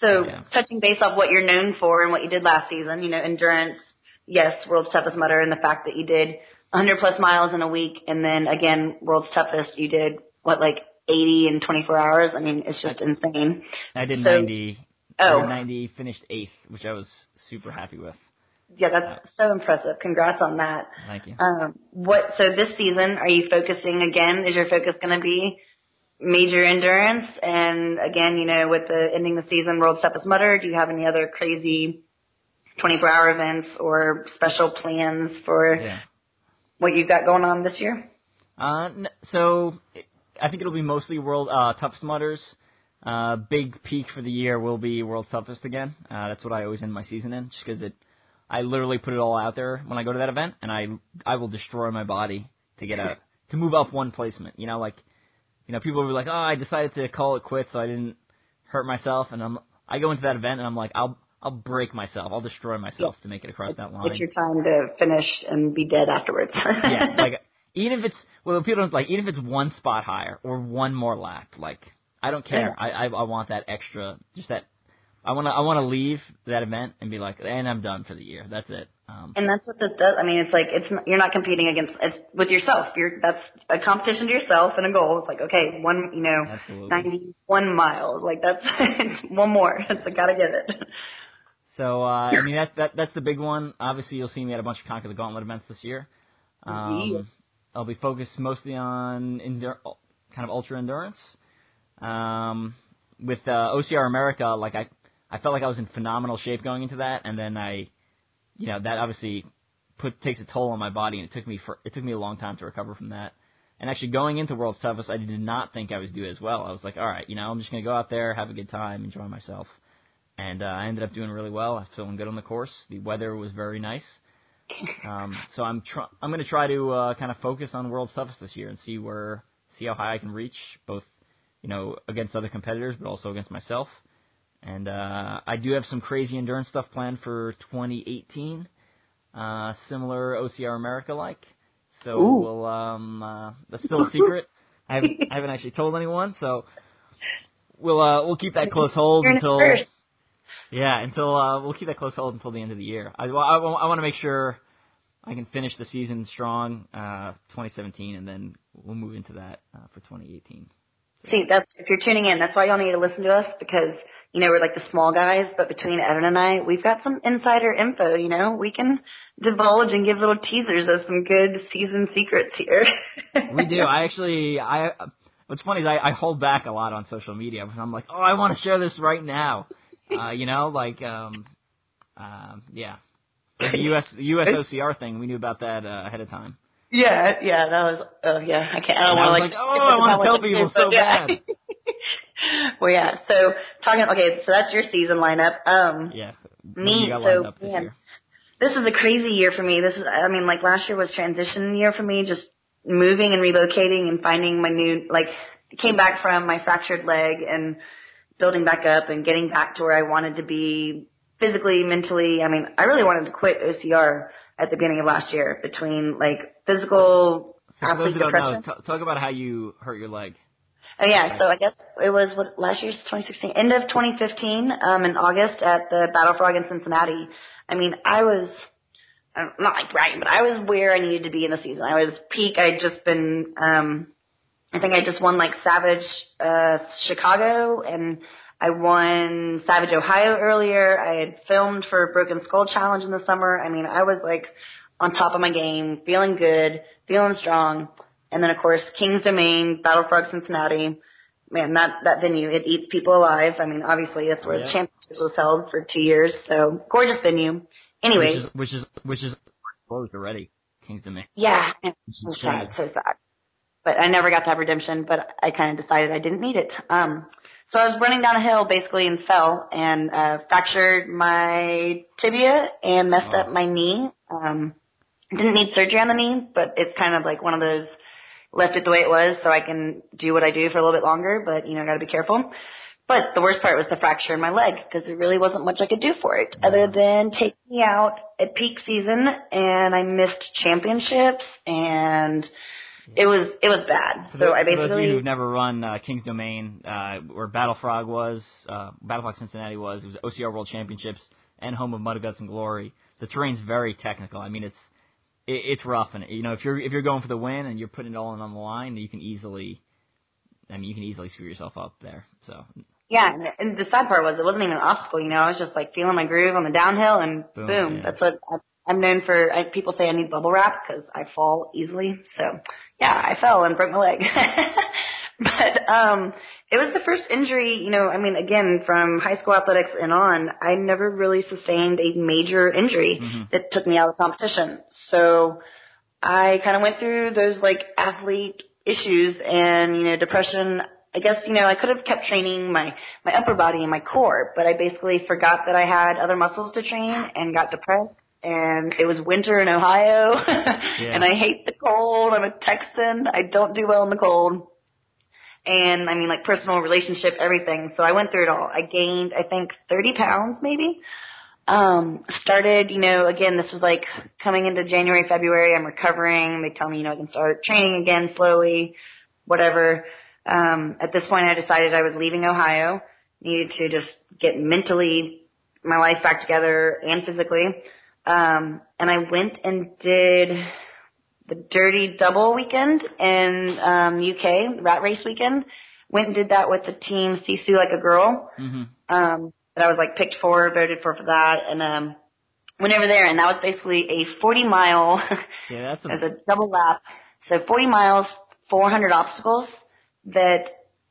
So, yeah. touching base off what you're known for and what you did last season, you know, endurance, yes, world's toughest Mudder, and the fact that you did 100 plus miles in a week, and then again, world's toughest, you did what like 80 in 24 hours. I mean, it's just insane. I did so, 90. Oh. 90, finished eighth, which I was super happy with. Yeah, that's so impressive. Congrats on that. Thank you. Um, what? So this season, are you focusing again? Is your focus going to be major endurance? And again, you know, with the ending the season, World Toughest Mudder, do you have any other crazy 24-hour events or special plans for yeah. what you've got going on this year? Uh, so I think it'll be mostly World uh, Toughest Mudders. Uh, big peak for the year will be World's Toughest again. Uh, that's what I always end my season in, just because it I literally put it all out there when I go to that event, and I I will destroy my body to get a to move up one placement. You know, like you know, people will be like, oh, I decided to call it quits, so I didn't hurt myself, and I'm I go into that event and I'm like, I'll I'll break myself, I'll destroy myself to make it across that line. It's your time to finish and be dead afterwards. yeah, like even if it's well, people don't like even if it's one spot higher or one more lap, like I don't care. Yeah. I, I I want that extra, just that I want to I want to leave that event and be like, and I'm done for the year. That's it. Um, and that's what this does. I mean, it's like it's you're not competing against it's with yourself. You're that's a competition to yourself and a goal. It's like okay, one you know, absolutely. 91 miles. Like that's one more. It's like gotta get it. So uh, I mean that that that's the big one. Obviously, you'll see me at a bunch of Conquer the Gauntlet events this year. Um, I'll be focused mostly on endur- kind of ultra endurance. Um, with uh, OCR America, like I I felt like I was in phenomenal shape going into that, and then I, you know, that obviously put takes a toll on my body, and it took me for it took me a long time to recover from that. And actually, going into World's Toughest, I did not think I was doing as well. I was like, all right, you know, I'm just gonna go out there, have a good time, enjoy myself, and uh, I ended up doing really well. I was feeling good on the course. The weather was very nice. Um, so I'm tr- I'm gonna try to uh, kind of focus on World's Toughest this year and see where see how high I can reach, both you know against other competitors, but also against myself. And uh, I do have some crazy endurance stuff planned for 2018, uh, similar OCR America like. So Ooh. we'll um, uh, that's still a secret. I haven't I haven't actually told anyone, so we'll uh, we'll keep that close hold until yeah until uh, we'll keep that close hold until the end of the year. I I, I want to make sure I can finish the season strong, uh, 2017, and then we'll move into that uh, for 2018. See, that's if you're tuning in, that's why y'all need to listen to us because you know we're like the small guys, but between Evan and I, we've got some insider info. You know, we can divulge and give little teasers of some good season secrets here. we do. I actually, I what's funny is I, I hold back a lot on social media because I'm like, oh, I want to share this right now. Uh, you know, like, um, um, yeah, the US the USOCR thing. We knew about that uh, ahead of time. Yeah, yeah, that was. Oh, yeah. I can't. I don't want to like. like oh, I want to tell people so yeah. bad. well, yeah. So talking. Okay, so that's your season lineup. Um. Yeah. Me. So man, this is a crazy year for me. This is. I mean, like last year was transition year for me. Just moving and relocating and finding my new like came back from my fractured leg and building back up and getting back to where I wanted to be physically, mentally. I mean, I really wanted to quit OCR at the beginning of last year between like physical so athlete depression. Know, t- talk about how you hurt your leg. Oh yeah, so I guess it was what last year's 2016, end of 2015, um, in August at the Battle Frog in Cincinnati. I mean, I was not like bragging, but I was where I needed to be in the season. I was peak. I had just been, um, I think I just won like Savage uh, Chicago, and I won Savage Ohio earlier. I had filmed for Broken Skull Challenge in the summer. I mean, I was like on top of my game, feeling good, feeling strong. And then of course, King's Domain, Battle Frog Cincinnati. Man, that, that venue, it eats people alive. I mean, obviously that's where Yeah. the championships was held for two years. So gorgeous venue. Anyway, which is which is which is closed already. King's Domain. yeah, so sad, so sad. But I never got to have redemption, but I kind of decided I didn't need it. Um, so I was running down a hill basically and fell and uh, fractured my tibia and messed Oh. up my knee. Um, didn't need surgery on the knee, but it's kind of like one of those left it the way it was so I can do what I do for a little bit longer, but you know, I got to be careful. But the worst part was the fracture in my leg because there really wasn't much I could do for it other than take me out at peak season and I missed championships and it was it was bad. So tho- I for those of you basically who've never run uh, King's Domain, uh, where Battle Frog was, uh, Battle Frog Cincinnati was, it was OCR World Championships and home of Mud Guts and Glory. The terrain's very technical. I mean, it's it, it's rough, and you know if you're if you're going for the win and you're putting it all in on the line, you can easily, I mean, you can easily screw yourself up there. So yeah, and, and the sad part was it wasn't even an obstacle. You know, I was just like feeling my groove on the downhill and Boom, boom. yeah. That's what I, I'm known for. I, people say I need bubble wrap because I fall easily. So yeah, I fell and broke my leg. but um, it was the first injury. You know, I mean, again, from high school athletics and on, I never really sustained a major injury Mhm. that took me out of competition. So I kind of went through those like athlete issues and you know depression. I guess you know I could have kept training my my upper body and my core, but I basically forgot that I had other muscles to train and got depressed. And it was winter in Ohio, and I hate the cold. I'm a Texan. I don't do well in the cold. And I mean, like personal relationship, everything. So I went through it all. I gained, I think, 30 pounds maybe um started you know again this was like coming into january february i'm recovering they tell me you know i can start training again slowly whatever um at this point i decided i was leaving ohio needed to just get mentally my life back together and physically um and i went and did the dirty double weekend in um uk rat race weekend went and did that with the team sisu like a girl hmm um, that I was like picked for, voted for for that, and um, went over there, and that was basically a 40 mile yeah, that's a as a double lap. So 40 miles, 400 obstacles that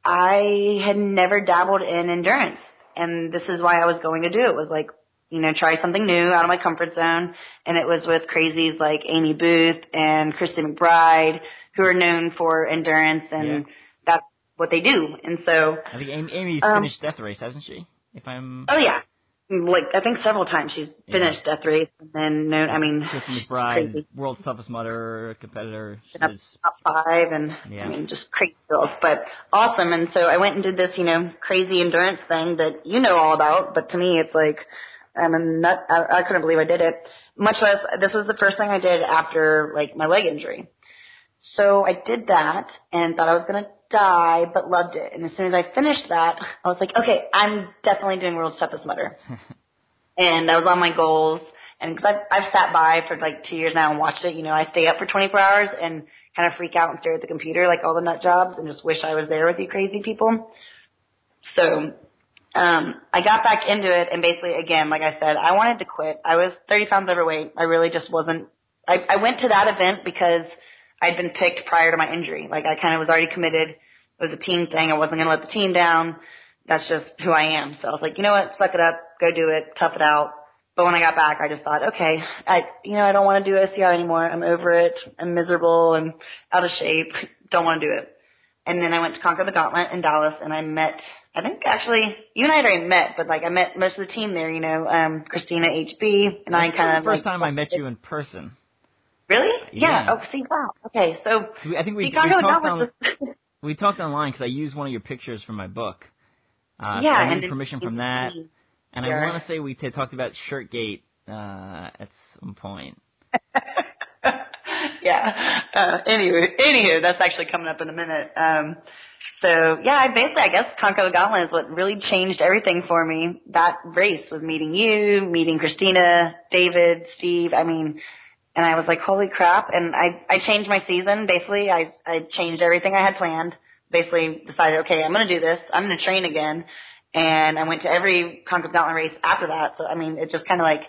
I had never dabbled in endurance, and this is why I was going to do it. Was like, you know, try something new out of my comfort zone, and it was with crazies like Amy Booth and Christy McBride, who are known for endurance, and Yeah. that's what they do. And so I think Amy, Amy's Um, finished Death Race, hasn't she? If I'm Oh yeah, like I think several times she's finished Death Race and then no, I mean she's McBride, crazy. world's toughest Mudder competitor. Up Is, top five and Yeah. I mean just crazy girls, but awesome. And so I went and did this, you know, crazy endurance thing that you know all about, but to me it's like I'm a nut. I, I couldn't believe I did it. Much less this was the first thing I did after like my leg injury. So I did that and thought I was gonna die, but loved it. And as soon as I finished that, I was like, okay, I'm definitely doing world's toughest mudder. and that was on my goals. And because I've, I've sat by for like two years now and watched it, you know, I stay up for 24 hours and kind of freak out and stare at the computer like all the nut jobs and just wish I was there with you crazy people. So, um, I got back into it and basically again, like I said, I wanted to quit. I was 30 pounds overweight. I really just wasn't, I, I went to that event because I'd been picked prior to my injury. Like I kind of was already committed. It was a team thing. I wasn't going to let the team down. That's just who I am. So I was like, you know what? Suck it up. Go do it. Tough it out. But when I got back, I just thought, okay, I, you know, I don't want to do OCR anymore. I'm over it. I'm miserable. I'm out of shape. Don't want to do it. And then I went to Conquer the Gauntlet in Dallas and I met, I think actually, you and I had already met, but like I met most of the team there, you know, um, Christina HB and I That kind of the first like, time I met you in person. Really? Yeah. Yeah. Oh, see, wow. Okay, so So I think we, we talked on we talked online because I used one of your pictures from my book. Uh, so yeah, I and needed permission from that, and I want to say we t- talked about Shirtgate uh, at some point. yeah. Uh, anyway, anywho, that's actually coming up in a minute. Um, so yeah, I basically, I guess Conquer the Gauntlet is what really changed everything for me. That race was meeting you, meeting Christina, David, Steve. I mean, and I was like, holy crap. And I, I changed my season. Basically, I, I changed everything I had planned. Basically decided, okay, I'm to do this. I'm to train again. and I went to every Conquer the Gauntlet race after that. So I mean, it just kind of like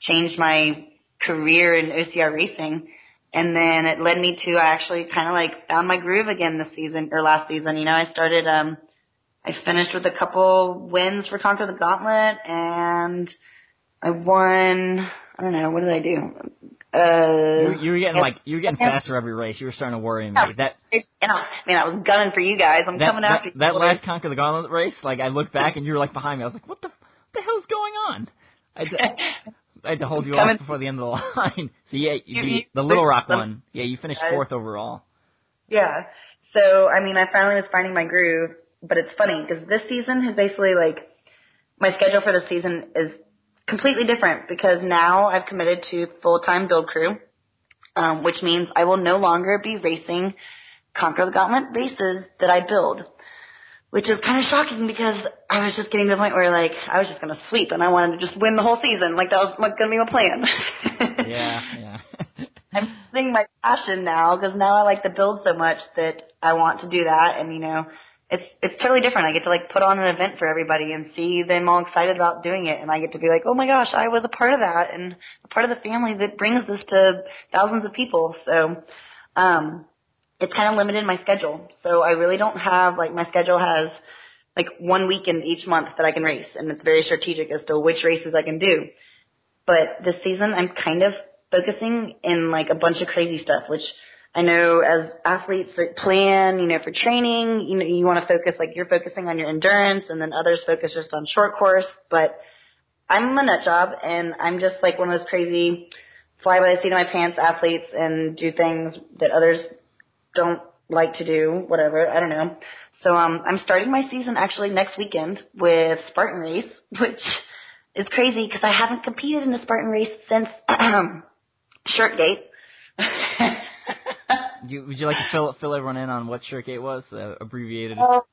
changed my career in OCR racing. And then it led me to I actually kind of like found my groove again this season or last season. You know, I started um I finished with a couple wins for Conquer the Gauntlet and I won I don't know, what did I do? Uh You, you were getting like you were getting faster every race. You were starting to worry me. That and I, man, I was gunning for you guys. I'm that, coming that, after you. that last Conquer the Gauntlet race, like I looked back and you were like behind me. I was like, what the what the hell's going on? I I had to hold you off before the end of the line. So yeah, you, You- the Little Rock one. Yeah, you finished fourth overall. Yeah. So, I mean, I finally was finding my groove, but it's funny because this season has basically like my schedule for the season is completely different because now I've committed to full-time build crew, um, which means I will no longer be racing Conquer the Gauntlet races that I build, which is kind of shocking because I was just getting to the point where like I was just going to sweep and I wanted to just win the whole season. Like that was like going to be my plan. Yeah, yeah. I'm seeing my passion now because now I like to build so much that I want to do that, and you know, it's it's totally different. I get to like put on an event for everybody and see them all excited about doing it, and I get to be like, oh my gosh, I was a part of that and a part of the family that brings this to thousands of people. So, um, it's kind of limited my schedule. So I really don't have like my schedule has like one weekend each month that I can race, and it's very strategic as to which races I can do. But this season, I'm kind of focusing in like a bunch of crazy stuff, which I know as athletes that plan, you know, for training, you know, you want to focus like you're focusing on your endurance, and then others focus just on short course. But I'm a nut job, and I'm just like one of those crazy fly by the seat of my pants athletes and do things that others don't like to do, whatever. I don't know. So um, I'm starting my season actually next weekend with Spartan Race, which is crazy because I haven't competed in a Spartan race since Shirtgate. You, would you like to fill fill everyone in on what Shirtgate was? Uh, abbreviated. Oh,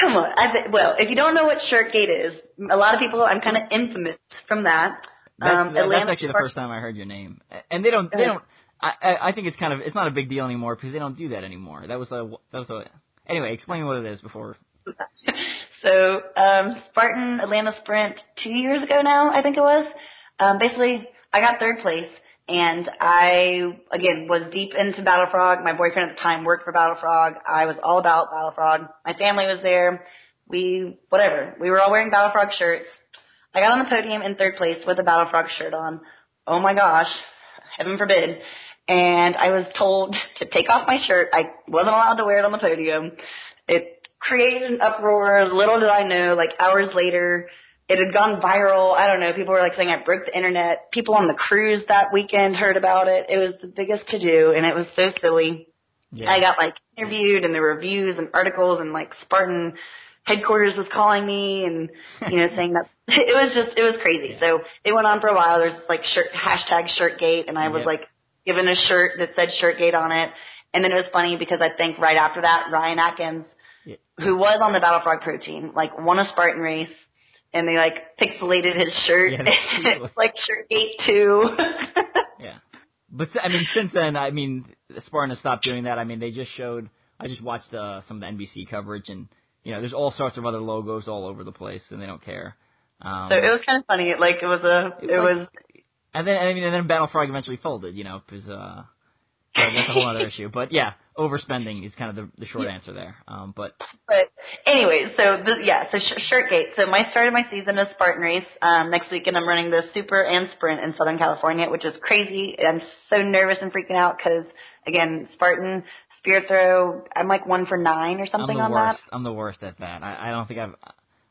come on. I th- well, if you don't know what Shirtgate is, a lot of people, I'm kind of infamous from that. That's, um, that- that's actually the first time I heard your name. And they don't they don't. I I think it's kind of it's not a big deal anymore because they don't do that anymore. That was a that was a. Anyway, explain what it is before. so um, Spartan Atlanta Sprint two years ago now, I think it was. Um, basically, I got third place, and I again was deep into Battle Frog. My boyfriend at the time worked for Battle Frog. I was all about Battle Frog. My family was there. We whatever. We were all wearing Battle Frog shirts. I got on the podium in third place with a Battle Frog shirt on. Oh my gosh, heaven forbid. And I was told to take off my shirt. I wasn't allowed to wear it on the podium. It created an uproar. Little did I know, like hours later, it had gone viral. I don't know. People were like saying I broke the internet. People on the cruise that weekend heard about it. It was the biggest to do, and it was so silly. Yeah. I got like interviewed and there were reviews and articles and like Spartan headquarters was calling me and you know saying that it was just it was crazy. So it went on for a while. There's like shirt hashtag Shirtgate and I was Yep. like given a shirt that said Shirtgate on it. And then it was funny because I think right after that Ryan Atkins, Yeah. who was on the Battle Frog Pro team, like won a Spartan race. And they like pixelated his shirt. Yeah, it's like Shirtgate two. Yeah. But I mean, since then, I mean, Spartan has stopped doing that. I mean, they just showed. I just watched uh, some of the NBC coverage, and you know, there's all sorts of other logos all over the place, and they don't care. Um, so it was kind of funny. Like it was a, It it was was and then I mean, and then Battle Frog eventually folded, you know, because uh, that's a whole other issue. But yeah, overspending is kind of the, the short answer there. Um, but But anyway, so the, yeah, so sh- Shirtgate. So my start of my season is Spartan race. Um, next weekend I'm running the Super and Sprint in Southern California, which is crazy. I'm so nervous and freaking out because again, Spartan spear throw. I'm like one for nine or something I'm the on worst. that. I'm the worst at that. I, I don't think I've.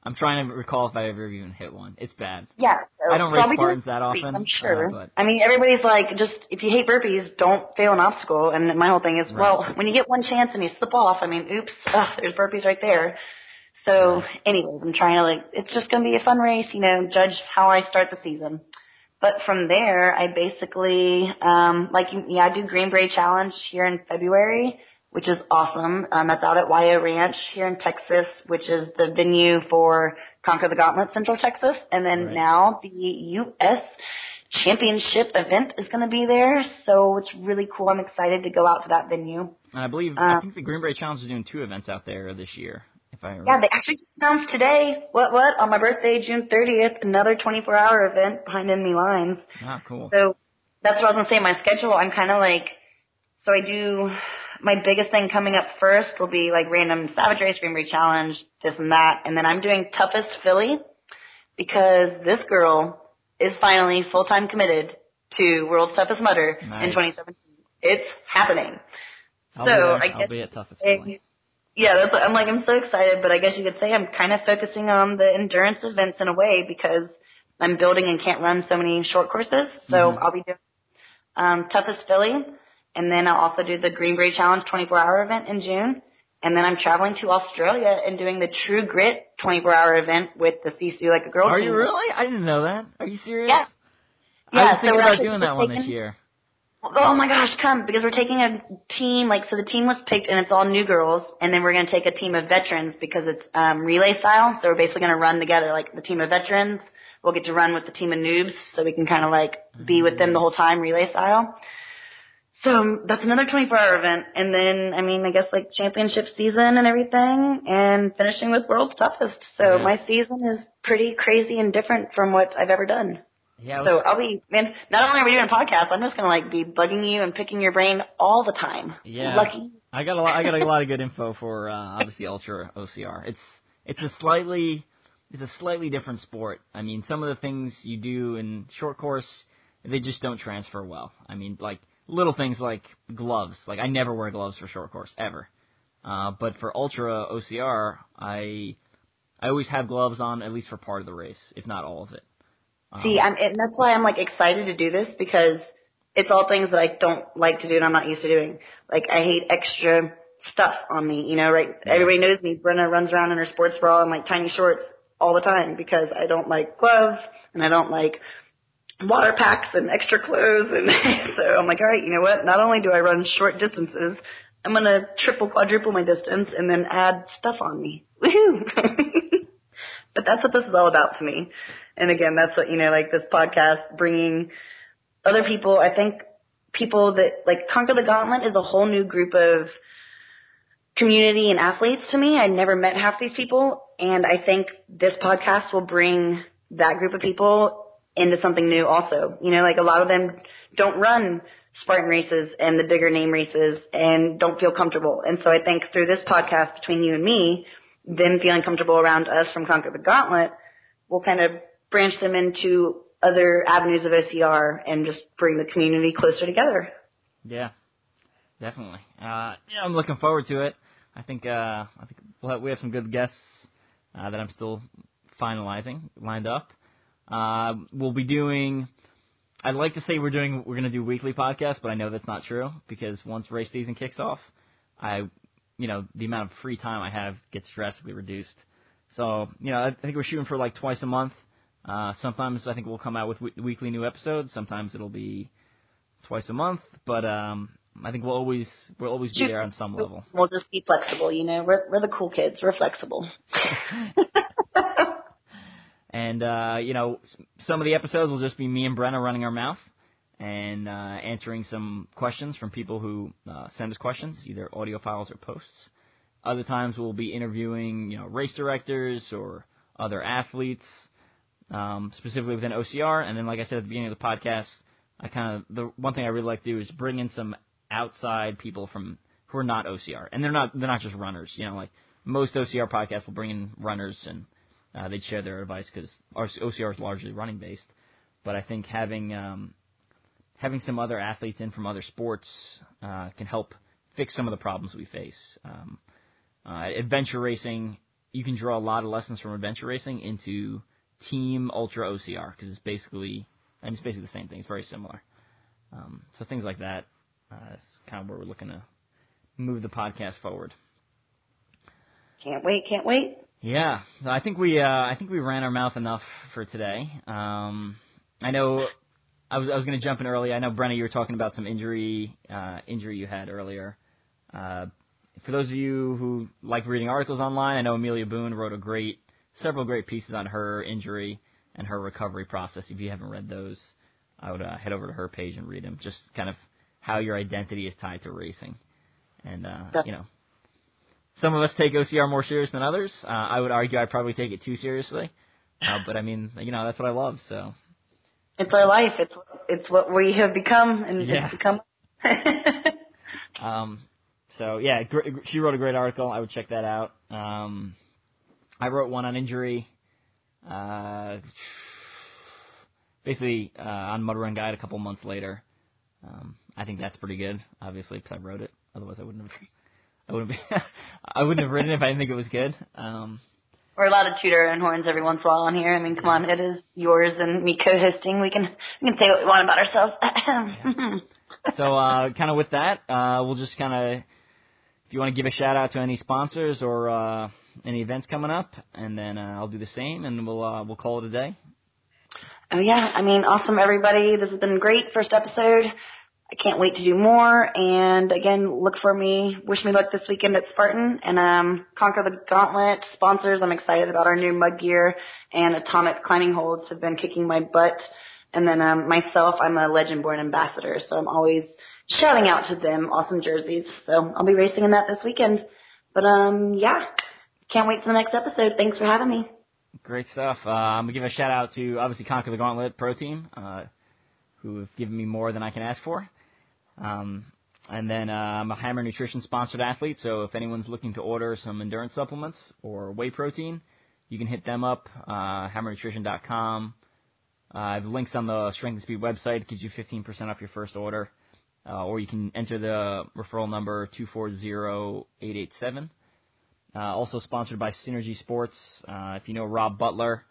I'm trying to recall if I ever even hit one. It's bad. Yeah, so, I don't race Spartans that often, I'm sure. uh, but- I mean, everybody's like, just if you hate burpees, don't fail an obstacle. And my whole thing is, Right. well, when you get one chance and you slip off, I mean, oops, ugh, there's burpees right there. So, Right. anyways, I'm trying to like, it's just gonna be a fun race, you know, judge how I start the season. But from there, I basically, um, like, yeah, I do Green Beret Challenge here in February, which is awesome. Um, that's out at Wyo Ranch here in Texas, which is the venue for Conquer the Gauntlet Central Texas. And then Right. now the U.S. Championship event is going to be there. So it's really cool. I'm excited to go out to that venue. And I believe I Uh, think the Green Beret Challenge is doing two events out there this year. If I remember. Yeah, they actually just announced today. What what on my birthday, June 30th, another 24-hour event behind enemy lines. Ah, cool. So that's what I was gonna say. My schedule, I'm kind of like, so I do. My biggest thing coming up first will be like random Savage Race, Green Beret Challenge, this and that, and then I'm doing toughest Philly because this girl is finally full time committed to World's Toughest Mudder Nice. in 2017. It's happening. I'll so. I I'll guess be at toughest. Philly. yeah, that's what, I'm like I'm so excited, but I guess you could say I'm kind of focusing on the endurance events in a way because I'm building and can't run so many short courses. So Mhm. I'll be doing um, toughest Philly, and then I'll also do the Green Greenberry Challenge 24 hour event in June. And then I'm traveling to Australia and doing the True Grit 24 hour event with the Sisu Like a Girl Are team. you really? I didn't know that. Are you serious? Yeah. I Yeah, was thinking we're about doing that one this year. Oh my gosh, come because we're taking a team like so the team was picked and it's all new girls and then we're gonna take a team of veterans because it's um relay style. So we're basically gonna run together like the team of veterans. We'll get to run with the team of noobs so we can kinda like be with them the whole time relay style. So that's another 24 hour event and then I mean I guess like championship season and everything and finishing with world's toughest. So Yeah. my season is pretty crazy and different from what I've ever done. Yeah. Was- So I'll be man. Not only are we doing podcasts, I'm just gonna like be bugging you and picking your brain all the time. Yeah. Lucky. I got a lot. I got a lot of good info for uh, obviously Ultra OCR. It's it's a slightly it's a slightly different sport. I mean, some of the things you do in short course, they just don't transfer well. I mean, like little things like gloves. Like I never wear gloves for short course ever. Uh, but for Ultra OCR, I I always have gloves on at least for part of the race, if not all of it. Um, See, I'm, and that's why I'm like excited to do this because it's all things that I don't like to do and I'm not used to doing. Like I hate extra stuff on me, you know, right? Everybody knows me. Brenna runs around in her sports bra and like tiny shorts all the time because I don't like gloves and I don't like water packs and extra clothes and so I'm like, all right, you know what? Not only do I run short distances, I'm gonna triple quadruple my distance and then add stuff on me. Woohoo! but that's what this is all about to me. And again, that's what, you know, like this podcast, bringing other people, I think people that, like, Conquer the Gauntlet is a whole new group of community and athletes to me. I never met half these people. And I think this podcast will bring that group of people into something new also. You know, like a lot of them don't run Spartan races and the bigger name races and don't feel comfortable. And so I think through this podcast between you and me, them feeling comfortable around us from Conquer the Gauntlet will kind of branch them into other avenues of OCR and just bring the community closer together. Yeah, definitely. Uh, yeah, I'm looking forward to it. I think uh, I think we'll have, we have some good guests uh, that I'm still finalizing lined up. Uh, we'll be doing. I'd like to say we're doing we're going to do weekly podcasts, but I know that's not true because once race season kicks off, I you know the amount of free time I have gets drastically reduced. So you know I think we're shooting for like twice a month. Uh, sometimes I think we'll come out with w- weekly new episodes. Sometimes it'll be twice a month, but um, I think we'll always we'll always be there on some level. We'll just be flexible, you know. We're we're the cool kids. We're flexible. And uh, you know, some of the episodes will just be me and Brenna running our mouth and uh, answering some questions from people who uh, send us questions, either audio files or posts. Other times we'll be interviewing, you know, race directors or other athletes, um, specifically within OCR. And then, like I said at the beginning of the podcast, I kind of the one thing I really like to do is bring in some outside people from who are not OCR, and they're not they're not just runners. You know, like most OCR podcasts will bring in runners and uh, they'd share their advice because OCR is largely running based. But I think having um, having some other athletes in from other sports uh, can help fix some of the problems we face. Um, uh, adventure racing, you can draw a lot of lessons from adventure racing into team ultra OCR because it's basically mean, it's basically the same thing. It's very similar. Um, so things like that uh, is kind of where we're looking to move the podcast forward. Can't wait, can't wait. Yeah, I think we uh, I think we ran our mouth enough for today. Um, I know I was I was going to jump in early. I know Brenna, you were talking about some injury uh, injury you had earlier. Uh, for those of you who like reading articles online, I know Amelia Boone wrote a great several great pieces on her injury and her recovery process. If you haven't read those, I would uh, head over to her page and read them. Just kind of how your identity is tied to racing, and uh, you know some of us take OCR more serious than others. Uh, I would argue I probably take it too seriously. Uh, but I mean, you know, that's what I love. So it's our life. It's it's what we have become, and Yeah. it's become. Um, so yeah, gr- she wrote a great article. I would check that out. Um, I wrote one on injury. Uh, basically uh, on Mud Run Guide a couple months later. Um, I think that's pretty good, obviously, because I wrote it. Otherwise, I wouldn't have. I wouldn't be. I wouldn't have written it if I didn't think it was good. Um, We're allowed to toot our own horns every once in a while on here. I mean, come on, it is yours and me co-hosting. We can we can say what we want about ourselves. so uh, kind of with that, uh, we'll just kind of, if you want to give a shout out to any sponsors or uh, any events coming up, and then uh, I'll do the same, and we'll uh, we'll call it a day. Oh yeah, I mean, awesome everybody. This has been great first episode. I can't wait to do more. And again, look for me. Wish me luck this weekend at Spartan and um, conquer the gauntlet. Sponsors, I'm excited about our new mud gear and Atomik climbing holds have been kicking my butt. And then um, myself, I'm a Legend Born ambassador, so I'm always shouting out to them awesome jerseys. So I'll be racing in that this weekend. But um, yeah, can't wait for the next episode. Thanks for having me. Great stuff. Uh, I'm gonna give a shout out to obviously Conquer the Gauntlet Pro Team, uh, who have given me more than I can ask for. Um, and then uh, I'm a Hammer Nutrition sponsored athlete, so if anyone's looking to order some endurance supplements or whey protein, you can hit them up, uh, hammernutrition.com. Uh, I have links on the Strength and Speed website. It gives you 15% off your first order. Uh, or you can enter the referral number 240887. Uh, also sponsored by Synergy Sports. Uh, if you know Rob Butler,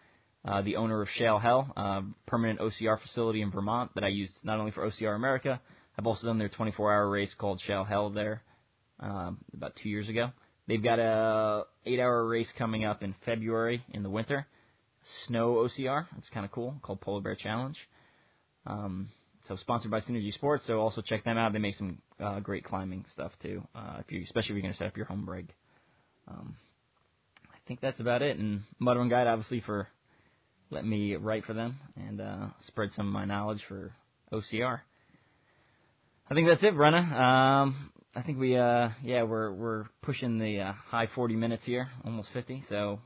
uh, the owner of Shale Hell, uh, permanent OCR facility in Vermont that I used not only for OCR America, I've also done their 24-hour race called Shale Hell there um, about two years ago. They've got a eight-hour race coming up in February in the winter, snow OCR. It's kind of cool, called Polar Bear Challenge. Um, so sponsored by Synergy Sports. So also check them out. They make some uh, great climbing stuff too. Uh, if you, especially if you're going to set up your home rig. Um, I think that's about it. And Mud Run Guide, obviously, for letting me write for them and uh, spread some of my knowledge for OCR. I think that's it, Brenna. Um, I think we, uh, yeah, we're we're pushing the uh, high 40 minutes here, almost 50. So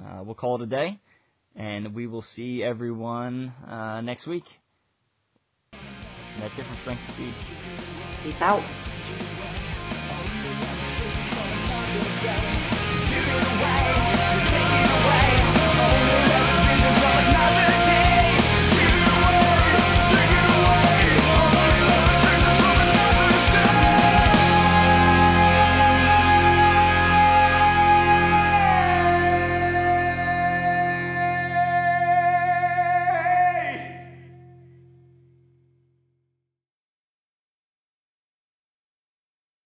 uh, we'll call it a day, and we will see everyone uh, next week. And that's it from Strength and Speed. Peace out.